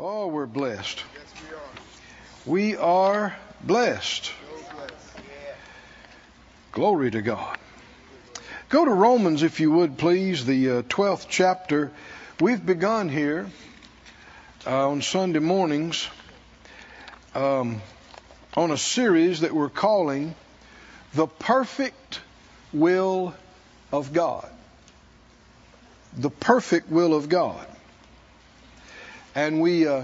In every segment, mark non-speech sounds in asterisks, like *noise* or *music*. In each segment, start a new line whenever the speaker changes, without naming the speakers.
Oh, we're blessed. We are blessed. Glory to God. Go to Romans, if you would, please, the uh, 12th chapter. We've begun here uh, on Sunday mornings um, on a series that we're calling The Perfect Will of God. The Perfect Will of God. And we, uh,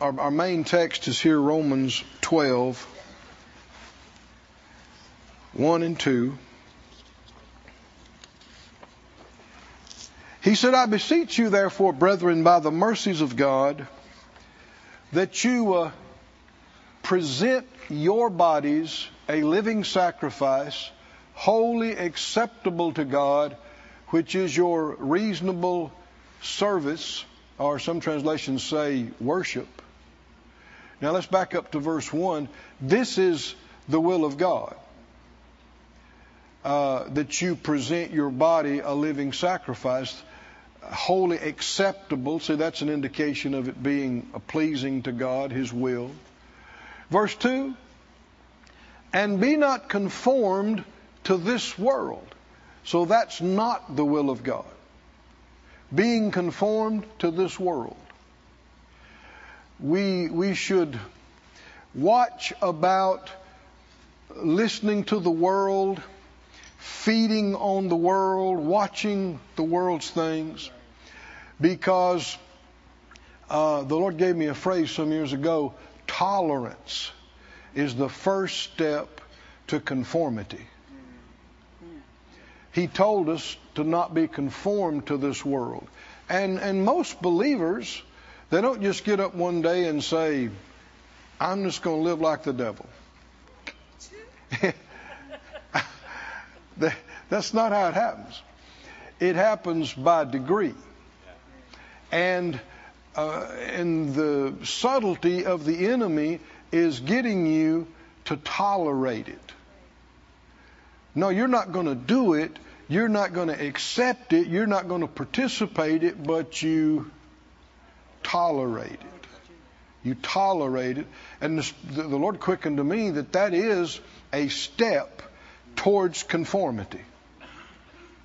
our, our main text is here, Romans 12, 1 and 2. He said, I beseech you, therefore, brethren, by the mercies of God, that you uh, present your bodies a living sacrifice, holy acceptable to God, which is your reasonable service, or some translations say worship. Now let's back up to verse 1. This is the will of God. Uh, that you present your body a living sacrifice holy acceptable. See, that's an indication of it being pleasing to God, His will. Verse 2 And be not conformed to this world. So that's not the will of God. Being conformed to this world. We, we should watch about listening to the world feeding on the world, watching the world's things, because uh, the Lord gave me a phrase some years ago tolerance is the first step to conformity. He told us to not be conformed to this world. And, and most believers, they don't just get up one day and say, I'm just going to live like the devil. *laughs* That's not how it happens. It happens by degree. And, uh, and the subtlety of the enemy is getting you to tolerate it. No, you're not going to do it. You're not going to accept it. You're not going to participate it, but you tolerate it. You tolerate it. And the, the Lord quickened to me that that is a step towards conformity.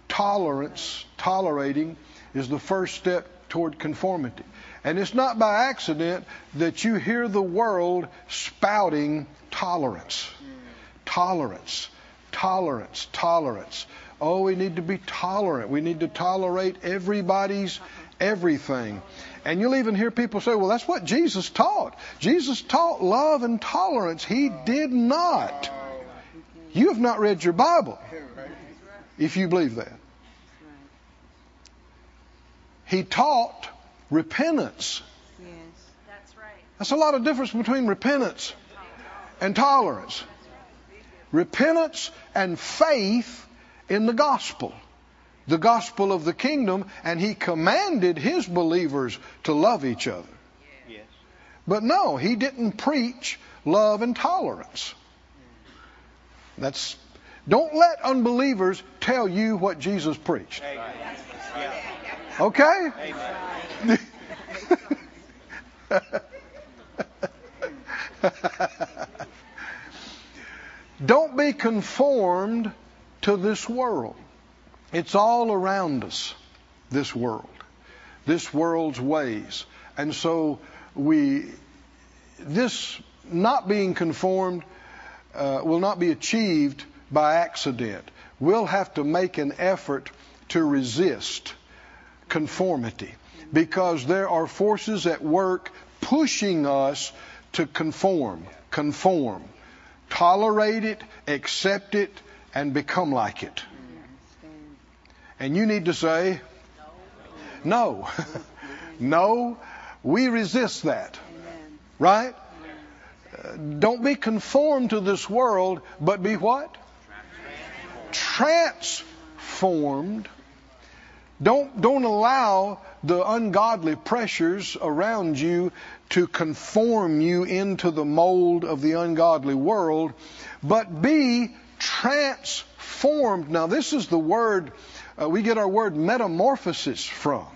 Tolerance, tolerating, is the first step toward conformity. And it's not by accident that you hear the world spouting tolerance. Tolerance, tolerance, tolerance. Oh, we need to be tolerant. We need to tolerate everybody's everything. And you'll even hear people say, well, that's what Jesus taught. Jesus taught love and tolerance. He did not. You have not read your Bible if you believe that. He taught repentance.
That's
a lot of difference between repentance and tolerance. Repentance and faith in the gospel, the gospel of the kingdom, and he commanded his believers to love each other.
Yes.
But no, he didn't preach love and tolerance. That's don't let unbelievers tell you what Jesus preached. Okay? *laughs* Don't be conformed to this world. It's all around us, this world, this world's ways. And so we, this not being conformed uh, will not be achieved by accident. We'll have to make an effort to resist conformity because there are forces at work pushing us to conform, conform, tolerate it, accept it, and become like it. And you need to say, no. no, *laughs* we resist that. Right? Uh, don't be conformed to this world, but be what? Transformed. Don't, don't allow the ungodly pressures around you to conform you into the mold of the ungodly world, but be transformed. Now, this is the word uh, we get our word metamorphosis from.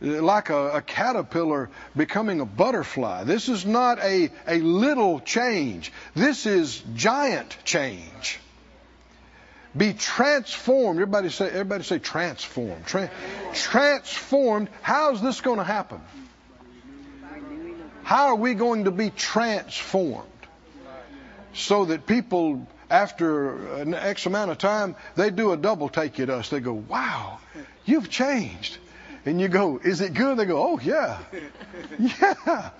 like a, a, caterpillar becoming a butterfly. This is not a, a little change. This is giant change. Be transformed. Everybody say, everybody say transformed. Tra- transformed. How's this going to happen? How are we going to be transformed? So that people, after an X amount of time, they do a double take at us. They go, wow, you've changed. And you go, is it good? They go, oh, yeah. *laughs* Yeah.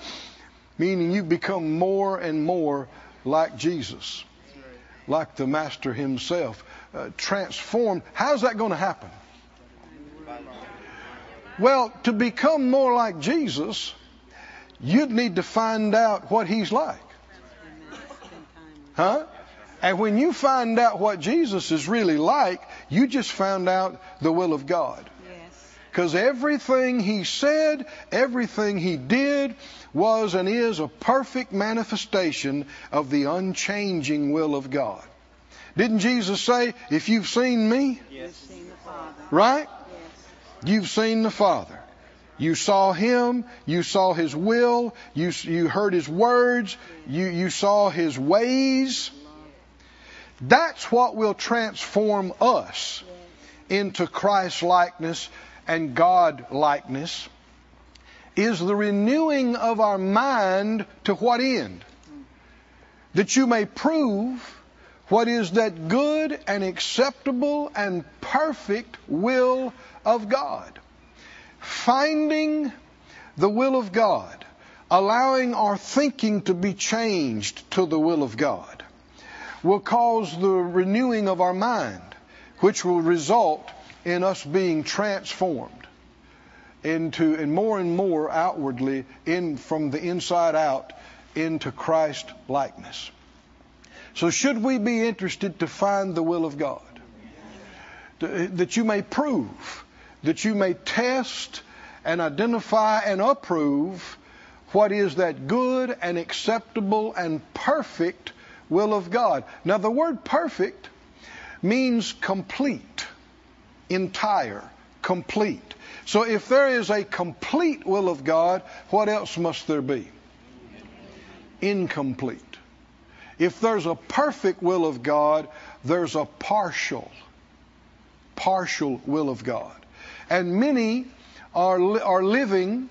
Meaning you become more and more like Jesus, like the Master Himself. Uh, transformed. How's that going to happen? Well, to become more like Jesus, you'd need to find out what He's like. Huh? And when you find out what Jesus is really like, you just found out the will of God. Because everything he said, everything he did was and is a perfect manifestation of the unchanging will of God. Didn't Jesus say, if you've seen me,
yes.
right?
Yes.
You've seen the Father. You saw him, you saw his will, you, you heard his words, you, you saw his ways. That's what will transform us into Christ likeness and God likeness is the renewing of our mind to what end? That you may prove what is that good and acceptable and perfect will of God. Finding the will of God, allowing our thinking to be changed to the will of God, will cause the renewing of our mind, which will result in us being transformed into and more and more outwardly in from the inside out into Christ likeness. So should we be interested to find the will of God? That you may prove, that you may test and identify and approve what is that good and acceptable and perfect will of God. Now the word perfect means complete entire, complete. So if there is a complete will of God, what else must there be? Incomplete. If there's a perfect will of God, there's a partial, partial will of God. And many are, are living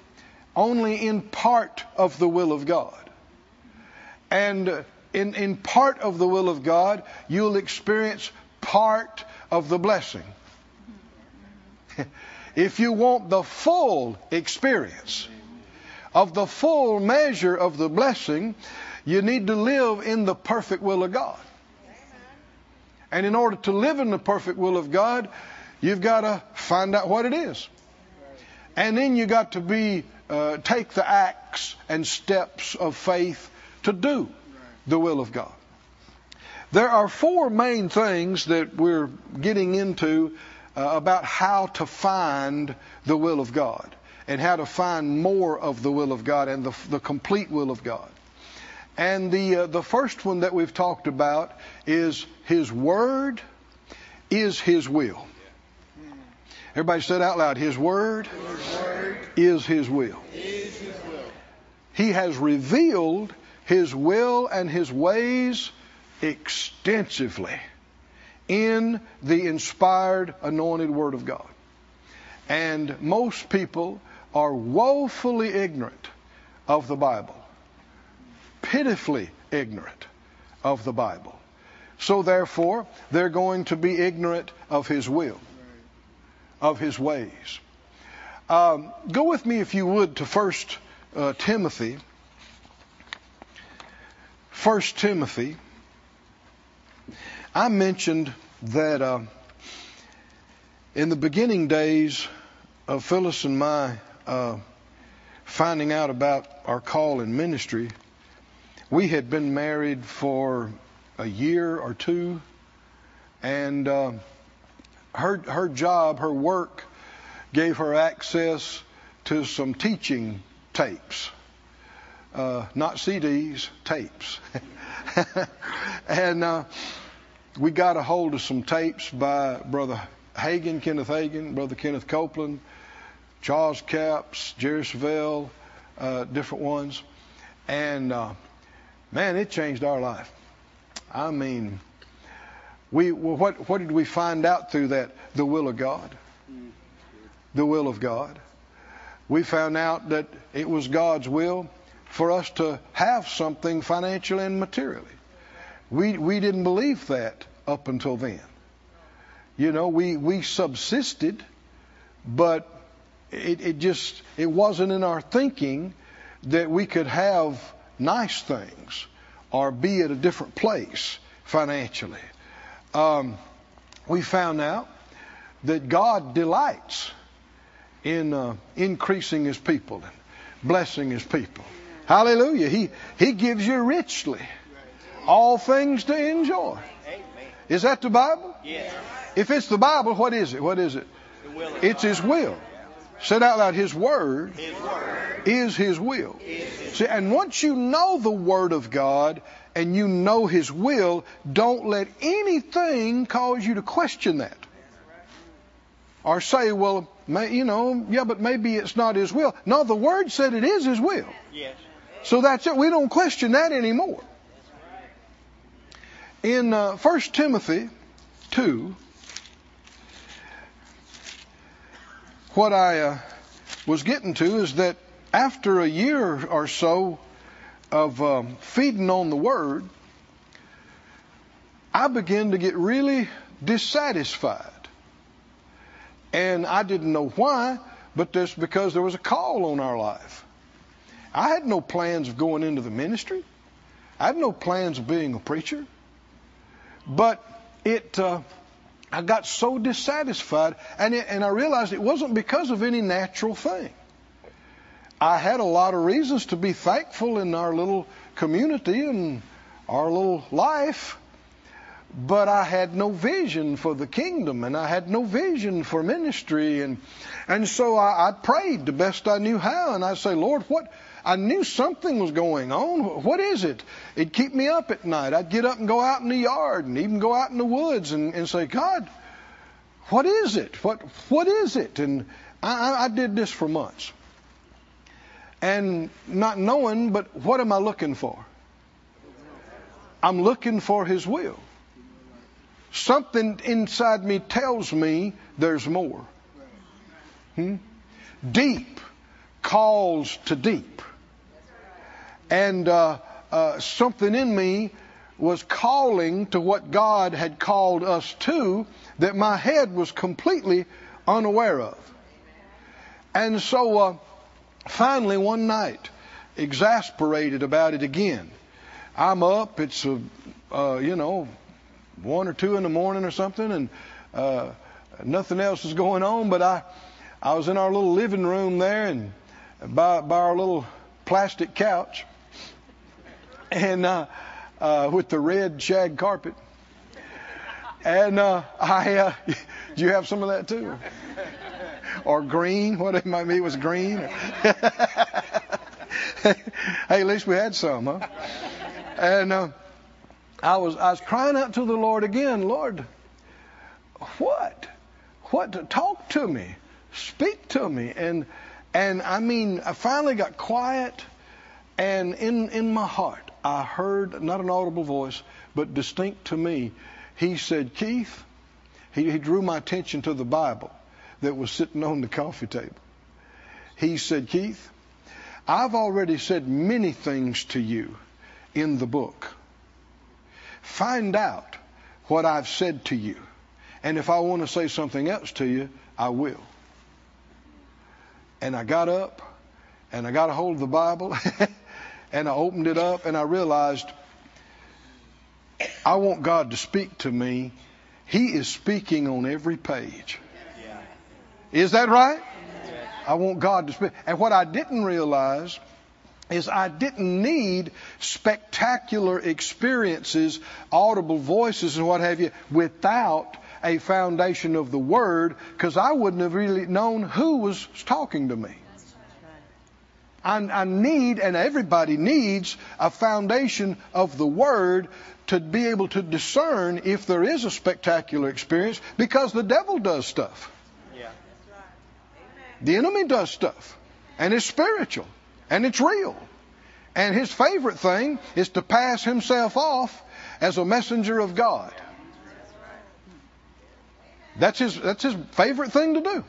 only in part of the will of God. And in, in part of the will of God, you'll experience part of the blessing. *laughs* if you want the full experience of the full measure of the blessing, you need to live in the perfect will of God. And in order to live in the perfect will of God, you've got to find out what it is. And then you got to be uh, take the acts and steps of faith to do the will of God. There are four main things that we're getting into uh, about how to find the will of God and how to find more of the will of God and the, the complete will of God. And the uh, the first one that we've talked about is His Word is His will. Everybody said out loud, His Word,
his word
is, his will.
is His will.
He has revealed His will and His ways extensively in the inspired, anointed Word of God. And most people are woefully ignorant of the Bible, pitifully ignorant of the Bible. So, therefore, they're going to be ignorant of His will, of His ways. Um, go with me, if you would, to First uh, Timothy. First Timothy. I mentioned that uh, in the beginning days of Phyllis and my uh, finding out about our call in ministry, we had been married for a year or two, and uh, her her job, her work, gave her access to some teaching tapes, uh, not CDs, tapes, *laughs* and uh, we got a hold of some tapes by Brother Hagin, Kenneth Hagin, Brother Kenneth Copeland, Charles Capps, Jerry Savelle, uh, different ones. And uh, man, it changed our life. I mean, we well, what what did we find out through that? The will of God. The will of God. We found out that it was God's will for us to have something financially and materially. We we didn't believe that up until then. You know, we we subsisted, but it, it just it wasn't in our thinking that we could have nice things or be at a different place financially. Um, we found out that God delights in uh, increasing His people and blessing His people. Hallelujah. He, he gives you richly all things to enjoy. Is that the Bible?
Yes.
If it's the Bible, what is it? What is it? It's His will. Said out loud, His Word
His word
is His will.
is His
See, and once you know the Word of God and you know His will, don't let anything cause you to question that. Or say, well, may, you know, yeah, but maybe it's not His will. No, the Word said it is His will.
Yes.
So that's it. We don't question that anymore. In uh, 1 Timothy 2, what I uh, was getting to is that after a year or so of um, feeding on the Word, I began to get really dissatisfied. And I didn't know why, but that's because there was a call on our life. I had no plans of going into the ministry. I had no plans of being a preacher. But it, uh, I got so dissatisfied, and it, and I realized it wasn't because of any natural thing. I had a lot of reasons to be thankful in our little community and our little life, but I had no vision for the kingdom, and I had no vision for ministry, and and so I, I prayed the best I knew how, and I say, Lord, what? I knew something was going on. What is it? It'd keep me up at night. I'd get up and go out in the yard and even go out in the woods and, and say, God, what is it? What what is it? And I, I did this for months. And not knowing, but what am I looking for? I'm looking for His will. Something inside me tells me there's more. Hmm? Deep calls to deep. And uh, uh, something in me was calling to what God had called us to that my head was completely unaware of. And so uh, finally, one night, exasperated about it again, I'm up. It's a, uh, you know, one or two in the morning or something, and uh, nothing else is going on. But I, I was in our little living room there, and by by our little plastic couch, and uh, uh, with the red shag carpet. And uh, I, uh, do *laughs* you have some of that too? Or green? What it might be was green. *laughs* hey, at least we had some, huh? And uh, I was I was crying out to the Lord again, Lord, what? What? to Talk to me, speak to me, and and I mean, I finally got quiet, and in in my heart, I heard not an audible voice, but distinct to me. He said, Keith, he, he drew my attention to the Bible that was sitting on the coffee table. He said, Keith, I've already said many things to you in the book. Find out what I've said to you. And if I want to say something else to you, I will. And I got up and I got a hold of the Bible *laughs* and I opened it up and I realized I want God to speak to me. He is speaking on every page. Is that right? I want God to speak. And what I didn't realize is I didn't need spectacular experiences, audible voices, and what have you, without a foundation of the Word, because I wouldn't have really known who was talking to me. I, I need, and everybody needs, a foundation of the Word to be able to discern if there is a spectacular experience, because the devil does stuff.
Yeah.
The enemy does stuff, and it's spiritual, and it's real. And his favorite thing is to pass himself off as a messenger of God. That's his, that's his favorite thing to do.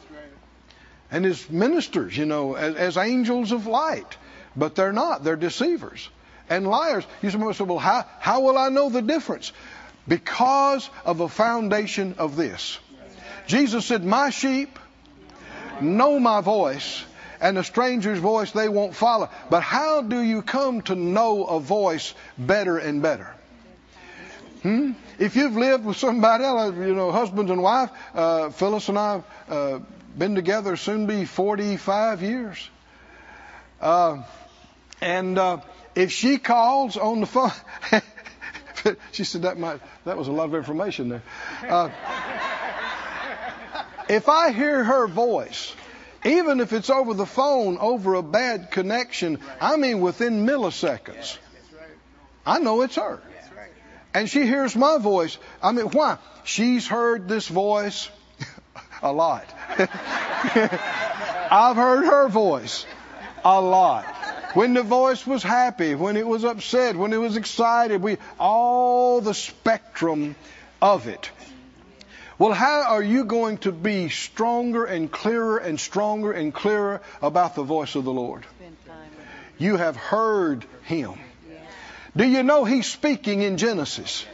And his ministers, you know, as, as angels of light. But they're not. They're deceivers and liars. You say, well, how, how will I know the difference? Because of a foundation of this. Jesus said, My sheep know my voice, and a stranger's voice they won't follow. But how do you come to know a voice better and better? Hmm? If you've lived with somebody else, you know, husband and wife, uh, Phyllis and I uh, been together soon be 45 years. Uh, and uh, if she calls on the phone, *laughs* she said that might that was a lot of information there. Uh, if I hear her voice, even if it's over the phone, over a bad connection, I mean within milliseconds, I know it's her. And she hears my voice. I mean, why? She's heard this voice a lot. *laughs* I've heard her voice a lot. When the voice was happy, when it was upset, when it was excited, we all the spectrum of it. Well, how are you going to be stronger and clearer and stronger and clearer about the voice of the Lord? You have heard him. Do you know he's speaking in Genesis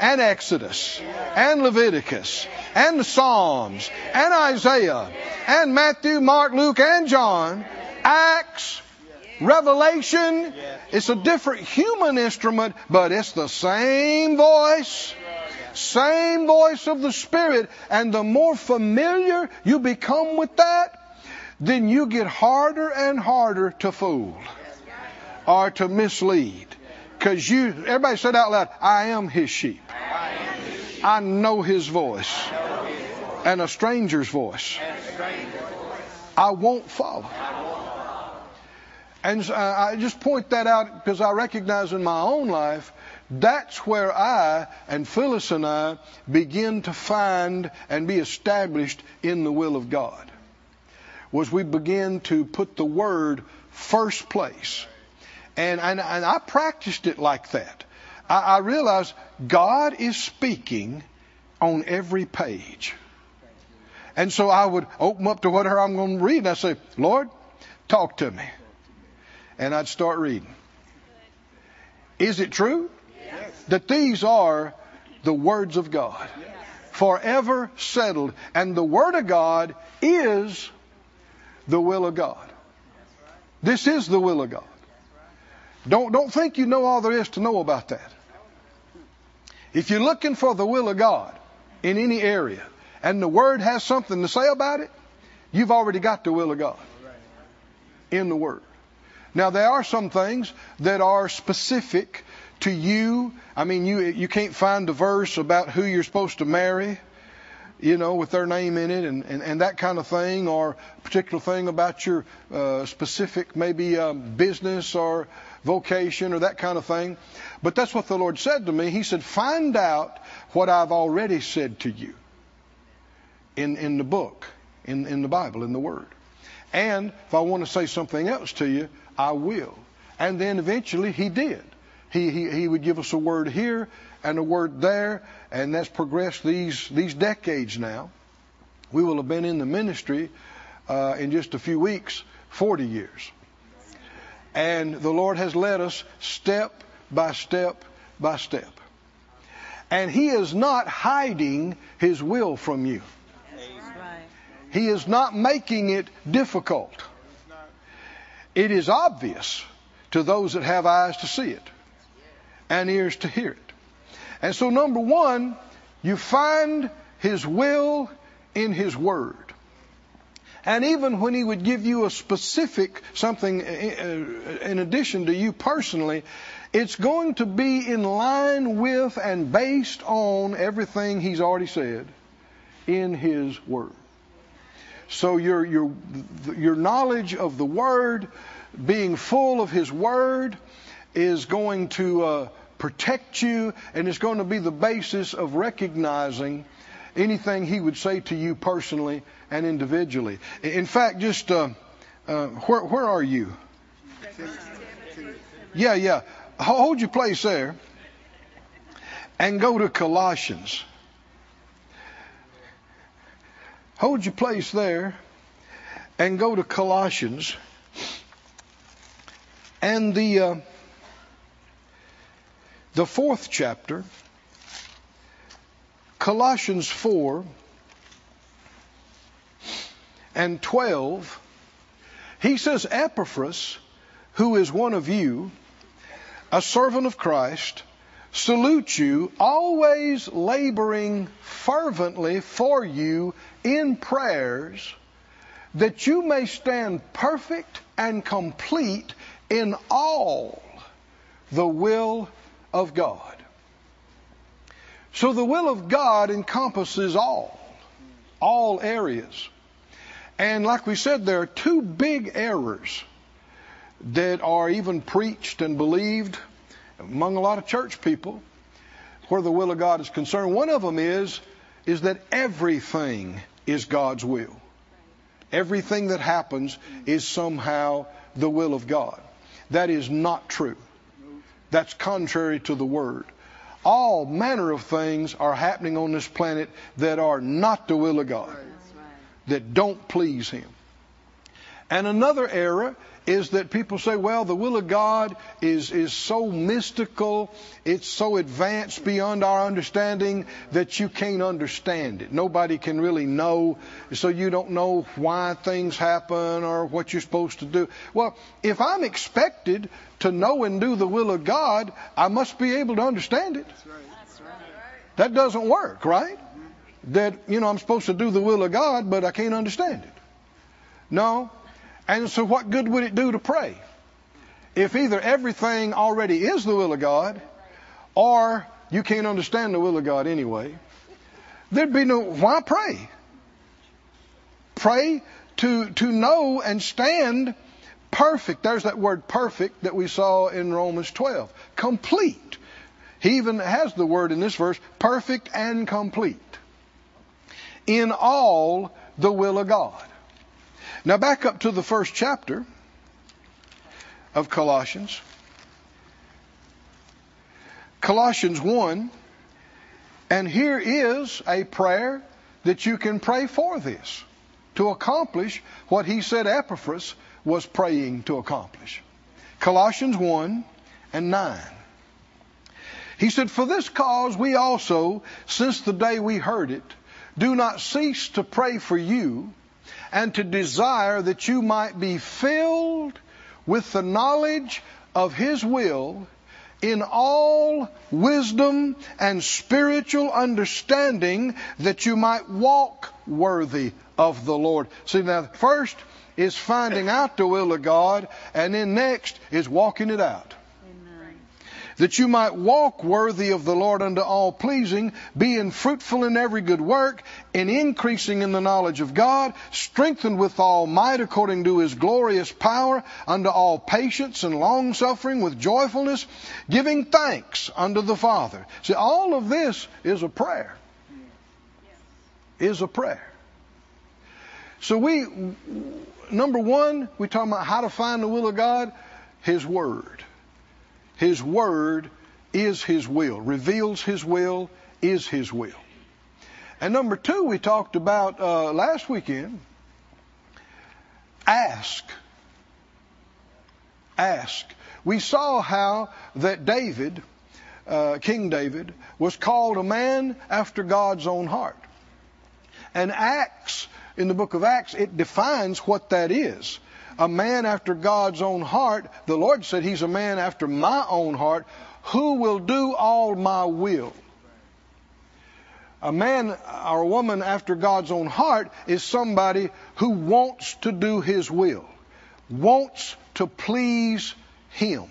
and Exodus and Leviticus and the Psalms and Isaiah and Matthew, Mark, Luke, and John, Acts, Revelation. It's a different human instrument, but it's the same voice. Same voice of the Spirit. And the more familiar you become with that, then you get harder and harder to fool or to mislead. Because you, everybody said out loud, I am his sheep. I know his voice. And a stranger's voice. I won't follow. And uh, I just point that out because I recognize in my own life that's where I and Phyllis and I begin to find and be established in the will of God. Was we begin to put the word first place. And, and, and I practiced it like that. I, I realized God is speaking on every page. And so I would open up to whatever I'm going to read and I say, Lord, talk to me and I'd start reading. Is it true yes. that these are the words of God? Yes. Forever settled. And the Word of God is the will of God. This is the will of God. Don't, don't think you know all there is to know about that. If you're looking for the will of God in any area and the Word has something to say about it, you've already got the will of God in the Word. Now, there are some things that are specific to you. I mean, you, you can't find a verse about who you're supposed to marry, you know, with their name in it and, and, and that kind of thing, or a particular thing about your uh, specific, maybe um, business or vocation or that kind of thing. But that's what the Lord said to me. He said, Find out what I've already said to you in, in the book, in, in the Bible, in the Word. And if I want to say something else to you, I will. And then eventually he did. He, he, he would give us a word here and a word there, and that's progressed these, these decades now. We will have been in the ministry uh, in just a few weeks 40 years. And the Lord has led us step by step by step. And He is not hiding His will from you. He is not making it difficult. It is obvious to those that have eyes to see it and ears to hear it. And so, number one, you find His will in His Word. And even when He would give you a specific something in addition to you personally, it's going to be in line with and based on everything He's already said in His Word. So your, your, your knowledge of the Word, being full of His Word, is going to uh, protect you and it's going to be the basis of recognizing anything he would say to you personally and individually. In fact, just uh, uh, where where are you? Yeah, yeah. Hold your place there, and go to Colossians. Hold your place there, and go to Colossians. And the uh, the fourth chapter, Colossians 4 and 12, he says, Epaphras, who is one of you, a servant of Christ, salute you, always laboring fervently for you in prayers, that you may stand perfect and complete in all the will of God. So the will of God encompasses all, all areas. And like we said, there are two big errors that are even preached and believed among a lot of church people where the will of God is concerned. One of them is, is that everything is God's will. Everything that happens is somehow the will of God. That is not true. That's contrary to the Word. All manner of things are happening on this planet that are not the will of God, that don't please Him. And another error is that people say, well, the will of God is, is so mystical, it's so advanced beyond our understanding that you can't understand it. Nobody can really know, so you don't know why things happen or what you're supposed to do. Well, if I'm expected to know and do the will of God, I must be able to understand it. That doesn't work, right? That, you know, I'm supposed to do the will of God, but I can't understand it. No, and so, what good would it do to pray? If either everything already is the will of God, or you can't understand the will of God anyway, there'd be no, why pray? Pray to, to know and stand perfect. There's that word perfect that we saw in Romans 12. Complete. He even has the word in this verse, perfect and complete. In all the will of God. Now, back up to the first chapter of Colossians. Colossians 1. And here is a prayer that you can pray for this to accomplish what he said Epaphras was praying to accomplish. Colossians 1 and 9. He said, For this cause we also, since the day we heard it, do not cease to pray for you and to desire that you might be filled with the knowledge of His will in all wisdom and spiritual understanding that you might walk worthy of the Lord. See, now, first is finding out the will of God, and then next is walking it out that you might walk worthy of the Lord unto all pleasing, being fruitful in every good work, and increasing in the knowledge of God, strengthened with all might according to his glorious power, unto all patience and long suffering with joyfulness, giving thanks unto the Father. See, all of this is a prayer. Is a prayer. So we, number one, we talk about how to find the will of God, His Word. His Word is His will, reveals His will, is His will. And number two, we talked about uh, last weekend ask. Ask. We saw how that David, uh, King David, was called a man after God's own heart. And Acts, in the book of Acts, it defines what that is a man after God's own heart, the Lord said he's a man after my own heart who will do all my will. A man or a woman after God's own heart is somebody who wants to do his will, wants to please him.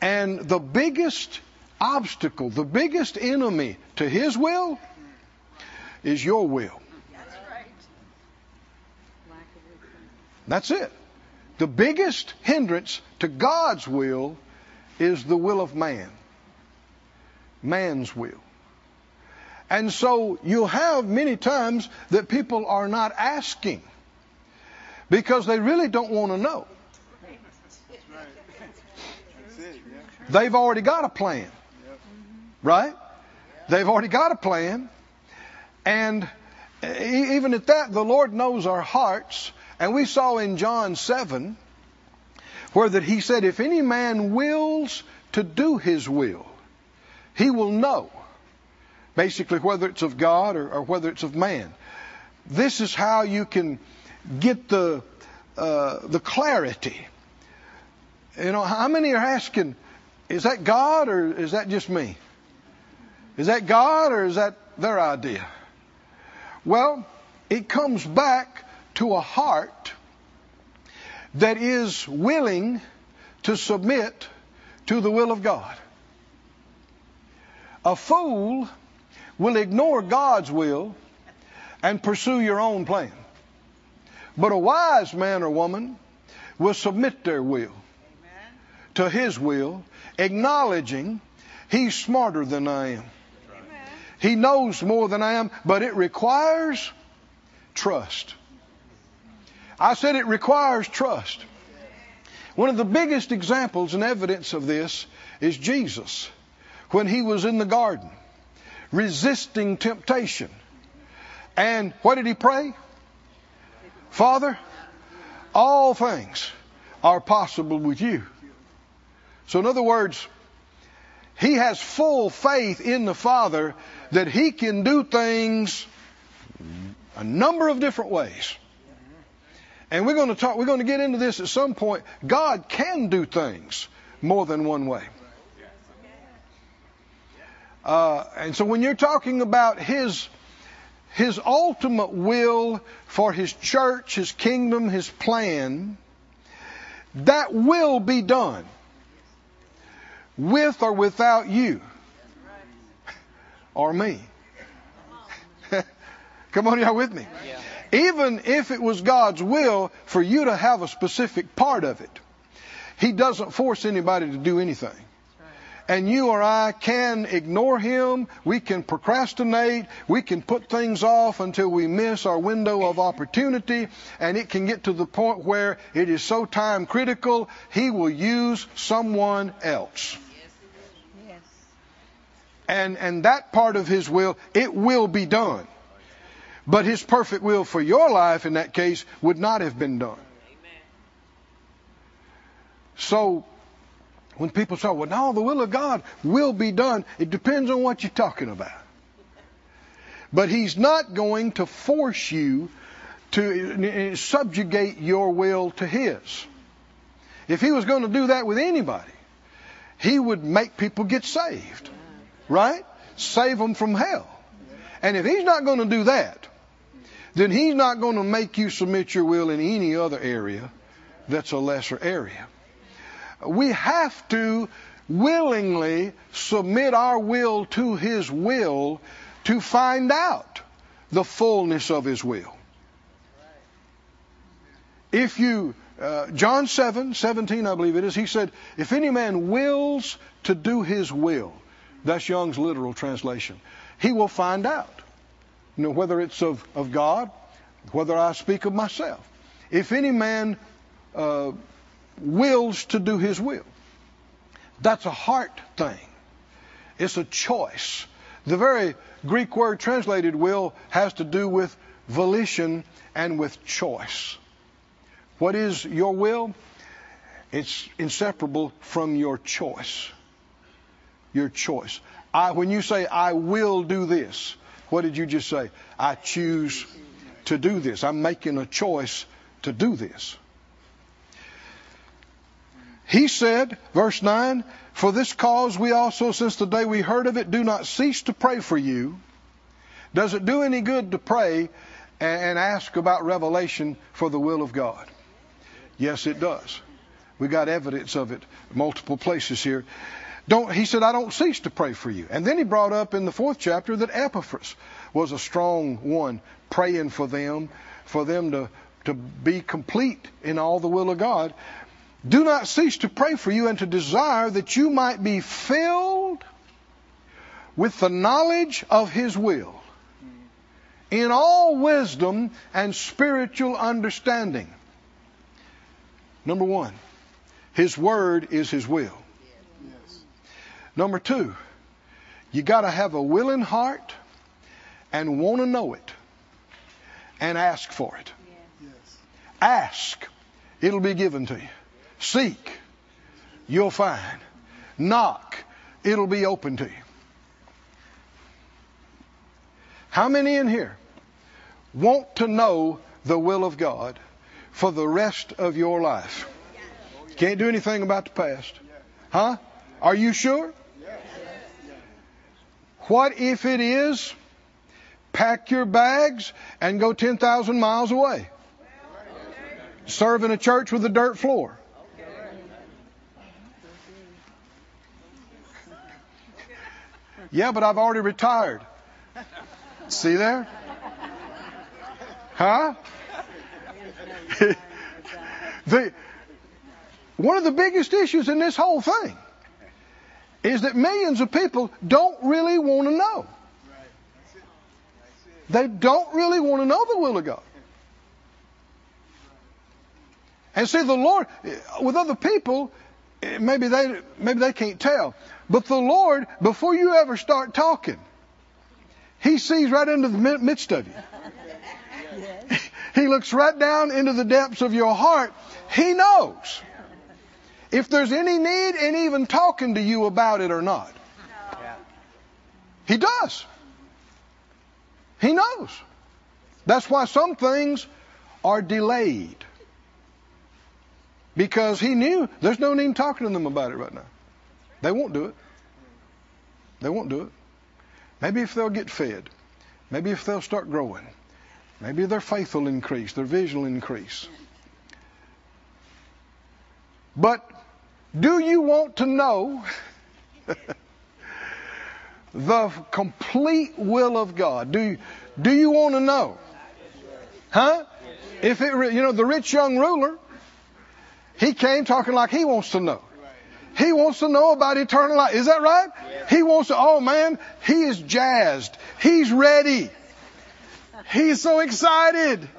And the biggest obstacle, the biggest enemy to his will is your will. That's it. The biggest hindrance to God's will is the will of man. Man's will. And so you'll have many times that people are not asking because they really don't want to know. They've already got a plan. Right? They've already got a plan. And even at that, the Lord knows our hearts. And we saw in John 7 where that he said, if any man wills to do his will, he will know. Basically, whether it's of God or, or whether it's of man. This is how you can get the uh, the clarity. You know, how many are asking, is that God or is that just me? Is that God or is that their idea? Well, it comes back to a heart that is willing to submit to the will of God. A fool will ignore God's will and pursue your own plan. But a wise man or woman will submit their will Amen. to his will, acknowledging he's smarter than I am. He knows more than I am, but it requires trust. I said it requires trust. One of the biggest examples and evidence of this is Jesus when he was in the garden resisting temptation. And what did he pray? Father, all things are possible with you. So, in other words, he has full faith in the Father that he can do things a number of different ways. And we're going to talk, we're going to get into this at some point. God can do things more than one way. Uh, and so when you're talking about his his ultimate will for his church, his kingdom, his plan, that will be done with or without you or me. *laughs* Come on, y'all with me? Yeah. Even if it was God's will for you to have a specific part of it, He doesn't force anybody to do anything and you or I can ignore him. We can procrastinate. We can put things off until we miss our window of opportunity. And it can get to the point where it is so time critical, he will use someone else. And, and that part of his will, it will be done. But his perfect will for your life in that case would not have been done. So when people say, well, no, the will of God will be done, it depends on what you're talking about. But He's not going to force you to uh, uh, subjugate your will to His. If He was going to do that with anybody, He would make people get saved. Right? Save them from hell. And if He's not going to do that, then He's not going to make you submit your will in any other area that's a lesser area we have to willingly submit our will to His will to find out the fullness of His will. If you, uh, John 7, 17, I believe it is, he said, if any man wills to do his will, that's Young's literal translation, he will find out. You know, whether it's of, of God, whether I speak of myself. If any man uh, wills to do his will. That's a heart thing. It's a choice. The very Greek word translated will has to do with volition and with choice. What is your will? It's inseparable from your choice. Your choice. I, when you say, I will do this, what did you just say? I choose to do this. I'm making a choice to do this. He said, verse 9, For this cause we also, since the day we heard of it, do not cease to pray for you. Does it do any good to pray and ask about revelation for the will of God? Yes, it does. We got evidence of it multiple places here. Don't, he said, I don't cease to pray for you. And then he brought up in the fourth chapter that Epaphras was a strong one, praying for them, for them to, to be complete in all the will of God. Do not cease to pray for you and to desire that you might be filled with the knowledge of His will, in all wisdom and spiritual understanding. Number one, His Word is His will. Number two, you got to have a willing heart and want to know it and ask for it.
Yes.
Ask, it'll be given to you. Seek, you'll find. Knock, it'll be open to you. How many in here want to know the will of God for the rest of your life? Can't do anything about the past. Huh? Are you sure? What if it is? Pack your bags and go 10,000 miles away. Serve in a church with a dirt floor. Yeah, but I've already retired. See there? Huh? *laughs* the, one of the biggest issues in this whole thing is that millions of people don't really want to know. They don't really want to know the will of God. And see, the Lord, with other people, maybe they maybe they can't tell, but the Lord, before you ever start talking, He sees right into the midst of you. *laughs* He looks right down into the depths of your heart. He knows if there's any need in even talking to you about it or not. He does. He knows. That's why some things are delayed. Because he knew there's no need talking to them about it right now. They won't do it. They won't do it. Maybe if they'll get fed. Maybe if they'll start growing. Maybe their faith will increase, their vision will increase. But do you want to know *laughs* the complete will of God? Do you, do you want to know? Huh? If it, you know, the rich young ruler, he came talking like he wants to know. He wants to know about eternal life. Is that right? He wants to, oh man, he is jazzed. He's ready. He's so excited. *laughs*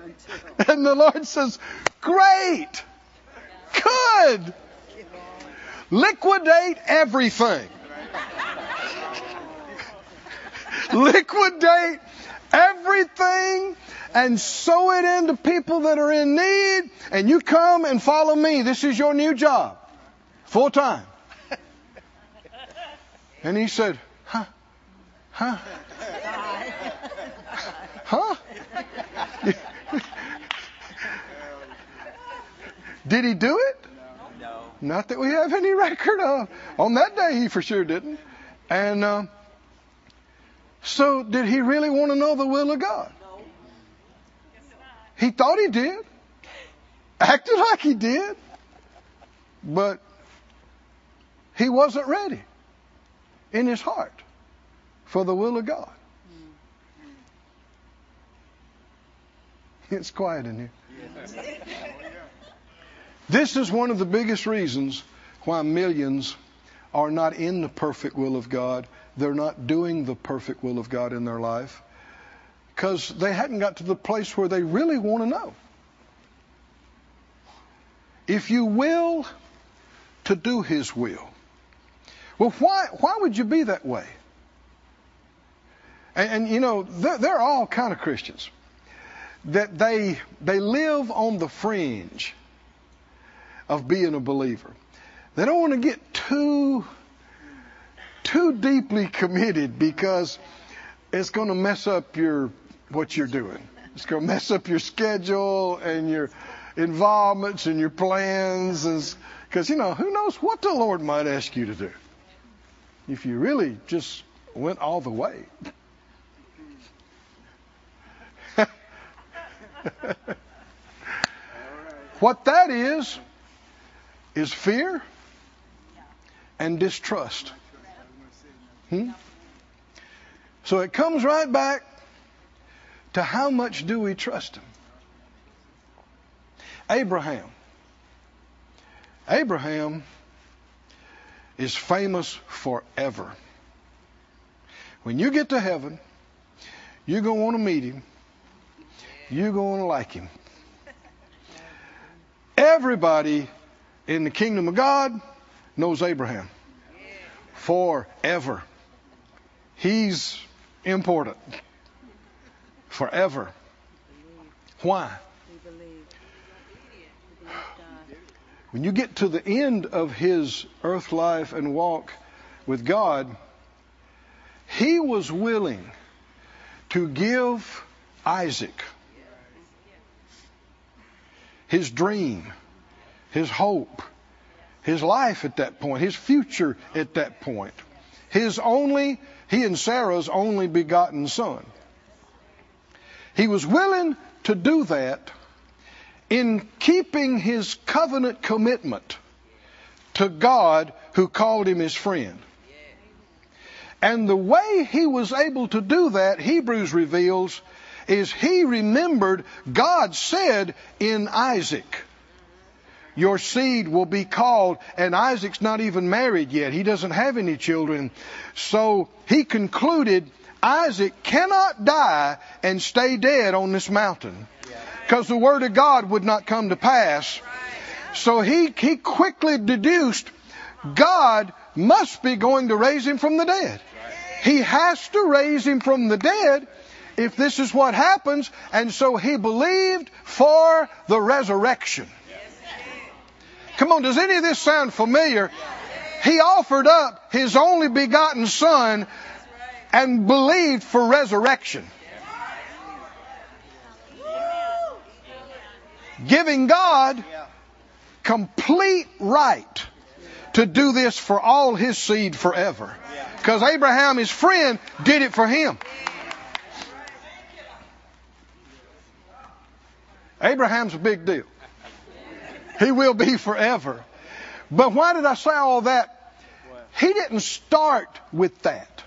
And the Lord says, great. Good. Liquidate everything. Liquidate everything and sow it into people that are in need. And you come and follow me. This is your new job. Full time. And he said, huh? Huh? Huh? Did he do it?
No.
Not that we have any record of. On that day, he for sure didn't. And uh, so, did he really want to know the will of God? He thought he did, acted like he did, but he wasn't ready in his heart for the will of God. It's quiet in here. *laughs* This is one of the biggest reasons why millions are not in the perfect will of God. They're not doing the perfect will of God in their life because they hadn't got to the place where they really want to know. If you will to do His will, well, why why would you be that way? And, and you know, there are all kind of Christians that they they live on the fringe of being a believer. They don't want to get too too deeply committed because it's going to mess up your what you're doing. It's going to mess up your schedule and your involvements and your plans because you know who knows what the Lord might ask you to do if you really just went all the way. *laughs* what that is is fear and distrust. Hmm? So it comes right back to how much do we trust Him? Abraham. Abraham is famous forever when you get to heaven, you're going to want to meet him. You're going to like him. Everybody in the kingdom of God knows Abraham forever. He's important forever. Why? When you get to the end of his earth life and walk with God, he was willing to give Isaac his dream, his hope, his life at that point, his future at that point, his only, he and Sarah's only begotten son. He was willing to do that in keeping his covenant commitment to God who called him his friend. And the way he was able to do that, Hebrews reveals, is he remembered God said in Isaac, Your seed will be called, and Isaac's not even married yet. He doesn't have any children. So he concluded Isaac cannot die and stay dead on this mountain because the word of God would not come to pass. So he, he quickly deduced God must be going to raise him from the dead. He has to raise him from the dead if this is what happens. And so he believed for the resurrection. Come on, does any of this sound familiar? He offered up his only begotten son and believed for resurrection. Giving God complete right to do this for all his seed forever. Because Abraham, his friend, did it for him. Abraham's a big deal. He will be forever. But why did I say all that? He didn't start with that.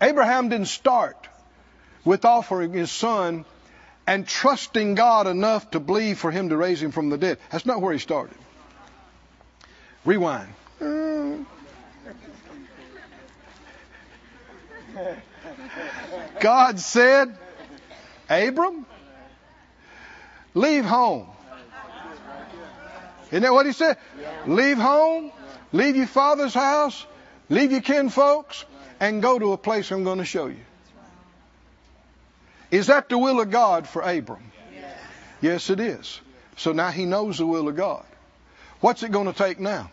Abraham didn't start with offering his son and trusting God enough to believe for him to raise him from the dead. That's not where he started. Rewind. God said, Abram, leave home. Isn't that what he said? Leave home, leave your father's house, leave your kin folks, and go to a place I'm going to show you. Is that the will of God for Abram? Yes, it is. So now he knows the will of God. What's it going to take now?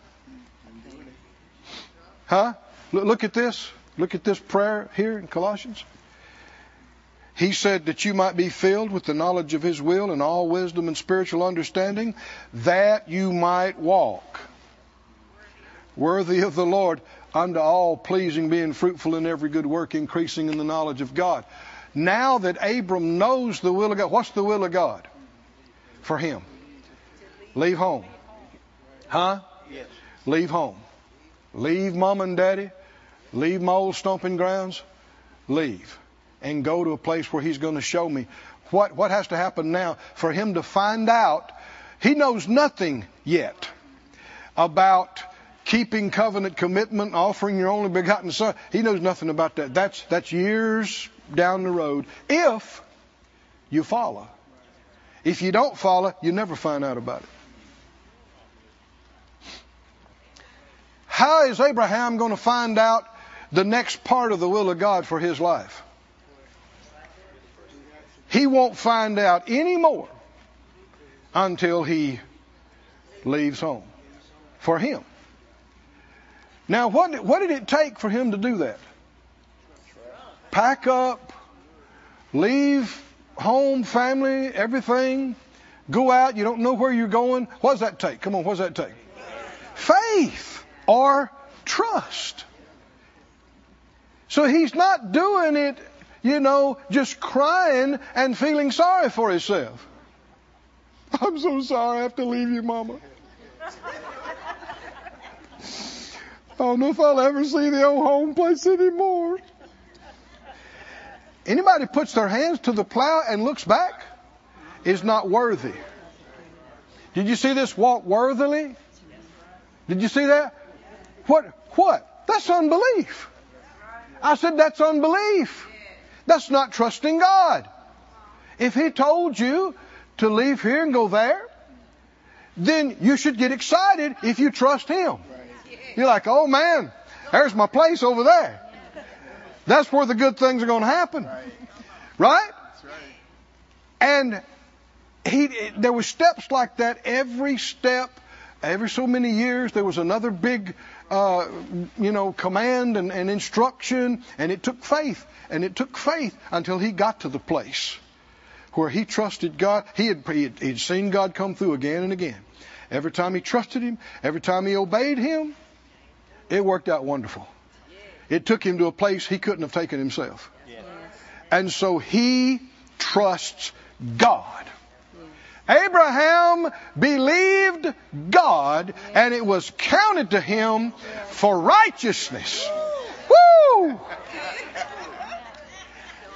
Huh? Look at this. Look at this prayer here in Colossians. He said that you might be filled with the knowledge of His will and all wisdom and spiritual understanding, that you might walk worthy of the Lord unto all pleasing, being fruitful in every good work, increasing in the knowledge of God. Now that Abram knows the will of God, what's the will of God for him? Leave home. Huh?
Yes.
Leave home. Leave mom and daddy. Leave my old stomping grounds. Leave. And go to a place where he's going to show me what, what has to happen now for him to find out. He knows nothing yet about keeping covenant commitment, offering your only begotten son. He knows nothing about that. That's, that's years down the road if you follow. If you don't follow, you never find out about it. How is Abraham going to find out the next part of the will of God for his life? He won't find out any more until he leaves home for him. Now, what, what did it take for him to do that? Pack up, leave home, family, everything, go out, you don't know where you're going. What does that take? Come on, what does that take? Faith or trust. So he's not doing it, you know, just crying and feeling sorry for himself. I'm so sorry I have to leave you, Mama. I don't know if I'll ever see the old home place anymore. Anybody puts their hands to the plow and looks back is not worthy. Did you see this walk worthily? Did you see that? What? What? That's unbelief. I said, that's unbelief. That's not trusting God. If He told you to leave here and go there, then you should get excited if you trust Him. You're like, oh man, there's my place over there. That's where the good things are going to happen. Right? And he, there were steps like that every step, every so many years. There was another big, uh, you know, command and, and instruction, and it took faith, and it took faith until he got to the place where he trusted God. He had, he had he'd seen God come through again and again. Every time he trusted Him, every time he obeyed Him, it worked out wonderful. It took him to a place he couldn't have taken himself. And so he trusts God. Abraham believed God and it was counted to him for righteousness. Woo!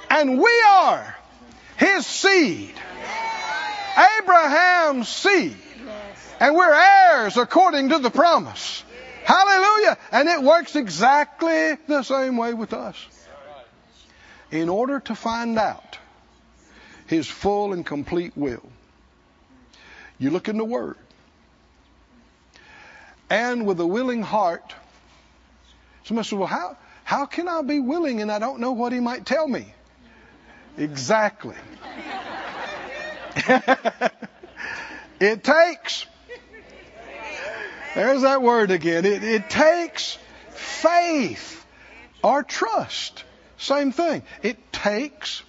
And we are his seed. Abraham's seed. And we're heirs according to the promise. Hallelujah. And it works exactly the same way with us. In order to find out his full and complete will, you look in the Word. And with a willing heart, somebody says, Well, how, how can I be willing and I don't know what he might tell me? Exactly. *laughs* it takes there's that word again. It, it takes faith or trust. Same thing. It takes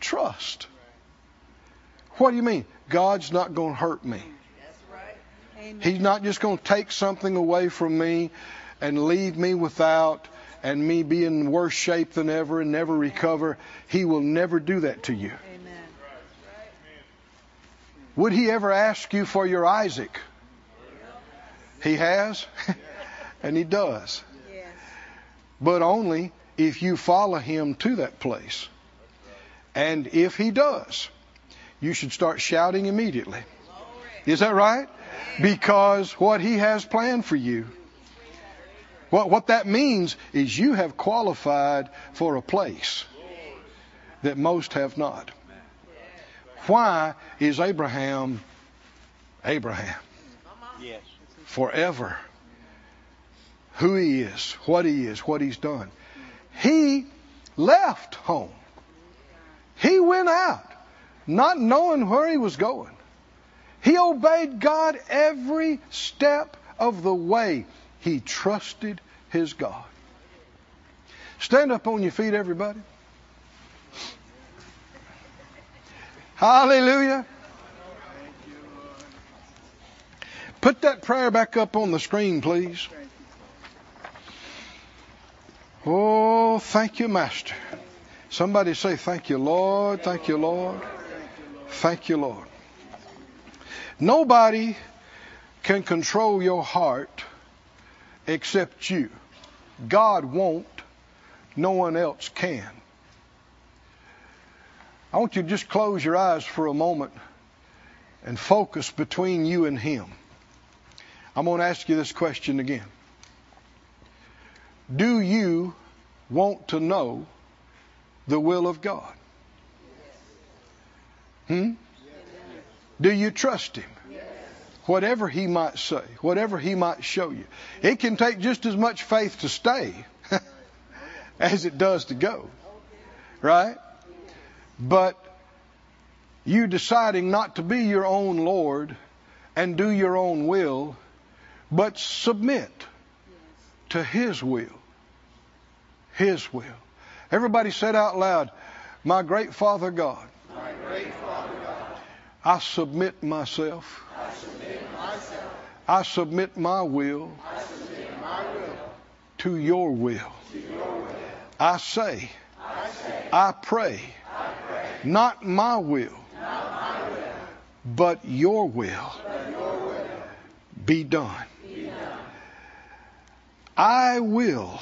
trust. What do you mean? God's not going to hurt me. He's not just going to take something away from me and leave me without and me be in worse shape than ever and never recover. He will never do that to you.
Amen.
Would he ever ask you for your Isaac? He has, *laughs* and He does. But only if you follow Him to that place. And if He does, you should start shouting immediately. Is that right? Because what He has planned for you, what, what that means is you have qualified for a place that most have not. Why is Abraham Abraham? Forever. Who he is, what he is, what he's done. He left home. He went out, not knowing where he was going. He obeyed God every step of the way. He trusted his God. Stand up on your feet, everybody. Hallelujah. Put that prayer back up on the screen, please. Oh, thank you, Master. Somebody say, Thank you, Lord. Thank you, Lord. Thank you, Lord. Nobody can control your heart except you. God won't. No one else can. I want you to just close your eyes for a moment and focus between you and Him. I'm going to ask you this question again. Do you want to know the will of God? Hmm? Do you trust Him? Whatever He might say, whatever He might show you. It can take just as much faith to stay *laughs* as it does to go. Right? But you deciding not to be your own Lord and do your own will, but submit to His will. His will. Everybody said out loud, My great Father God, I submit myself.
I submit
my will to your will. I say,
I
pray, not my will, but your will be done. I will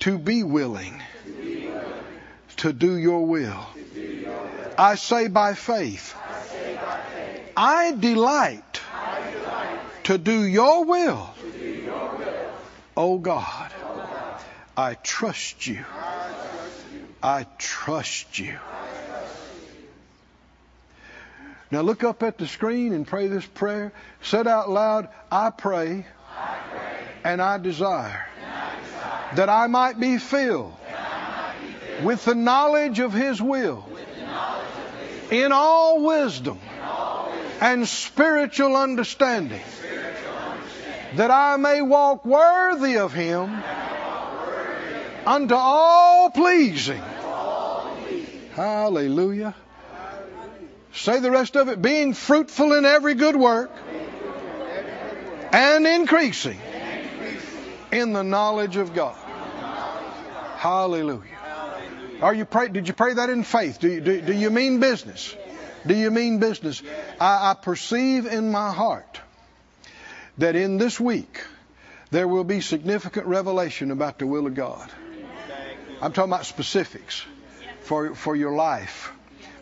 to be willing to do your will. I say by faith,
I delight
to do your will,
to do your will,
O God.
O God.
I trust you. I trust you. Now look up at the screen and pray this prayer. Said out loud, I pray, and I desire that I might be filled with the knowledge of His will in all wisdom and spiritual understanding that I may walk worthy of Him unto all pleasing. Hallelujah. Say the rest of it. Being fruitful in every good work and increasing in the knowledge of God. Hallelujah. Are you pray, did you pray that in faith? Do you, do, do you mean business? Do you mean business? I, I perceive in my heart that in this week there will be significant revelation about the will of God. I'm talking about specifics for, for your life,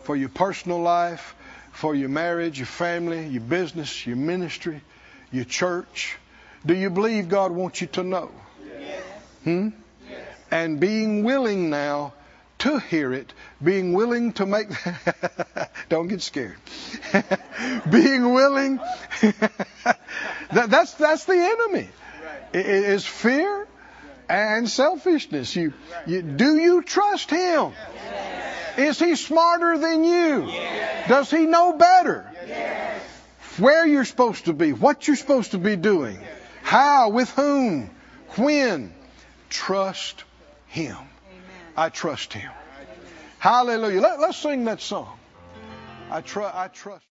for your personal life, for your marriage, your family, your business, your ministry, your church. Do you believe God wants you to know? Hmm? And being willing now to hear it, being willing to make, *laughs* don't get scared. *laughs* being willing, *laughs* that, that's, that's the enemy. It is fear and selfishness. You, you, do you trust him? Is he smarter than you? Does he know better? Where you're supposed to be, what you're supposed to be doing, how, with whom, when. Trust him. I trust him. Hallelujah. Let, us sing that song. I, tr- I trust.